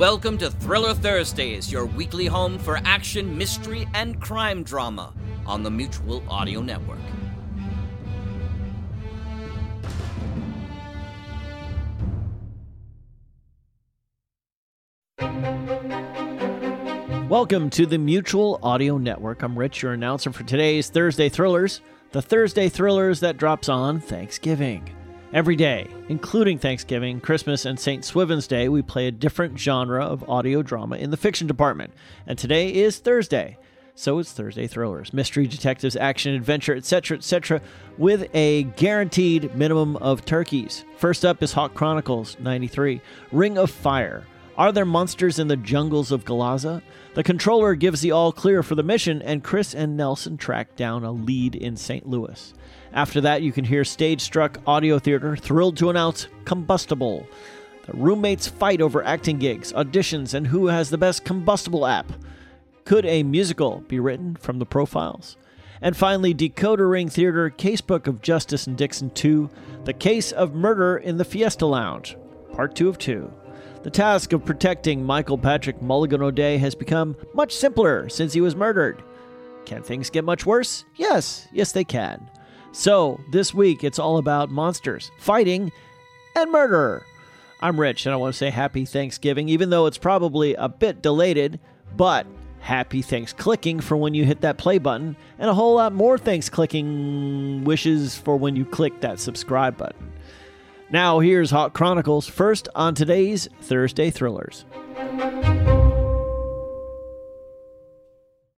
Welcome to Thriller Thursdays, your weekly home for action, mystery, and crime drama on the Mutual Audio Network. Welcome to the Mutual Audio Network. I'm Rich, your announcer for today's Thursday Thrillers, the Thursday Thrillers that drops on Thanksgiving. Every day, including Thanksgiving, Christmas, and St. Swithin's Day, we play a different genre of audio drama in the fiction department. And today is Thursday, so it's Thursday Thrillers, mystery, detectives, action, adventure, etc., etc., with a guaranteed minimum of turkeys. First up is Hawk Chronicles 93, Ring of Fire. Are there monsters in the jungles of Galaza? The controller gives the all clear for the mission, and Chris and Nelson track down a lead in St. Louis. After that, you can hear Stage Struck Audio Theater thrilled to announce Combustible. The roommates fight over acting gigs, auditions, and who has the best combustible app. Could a musical be written from the profiles? And finally, Decoder Ring Theater Casebook of Justice and Dixon 2 The Case of Murder in the Fiesta Lounge, Part 2 of 2. The task of protecting Michael Patrick Mulligan O'Day has become much simpler since he was murdered. Can things get much worse? Yes, yes, they can. So, this week it's all about monsters, fighting, and murder. I'm Rich, and I want to say happy Thanksgiving, even though it's probably a bit delayed, but happy thanks clicking for when you hit that play button, and a whole lot more thanks clicking wishes for when you click that subscribe button. Now, here's Hawk Chronicles, first on today's Thursday Thrillers.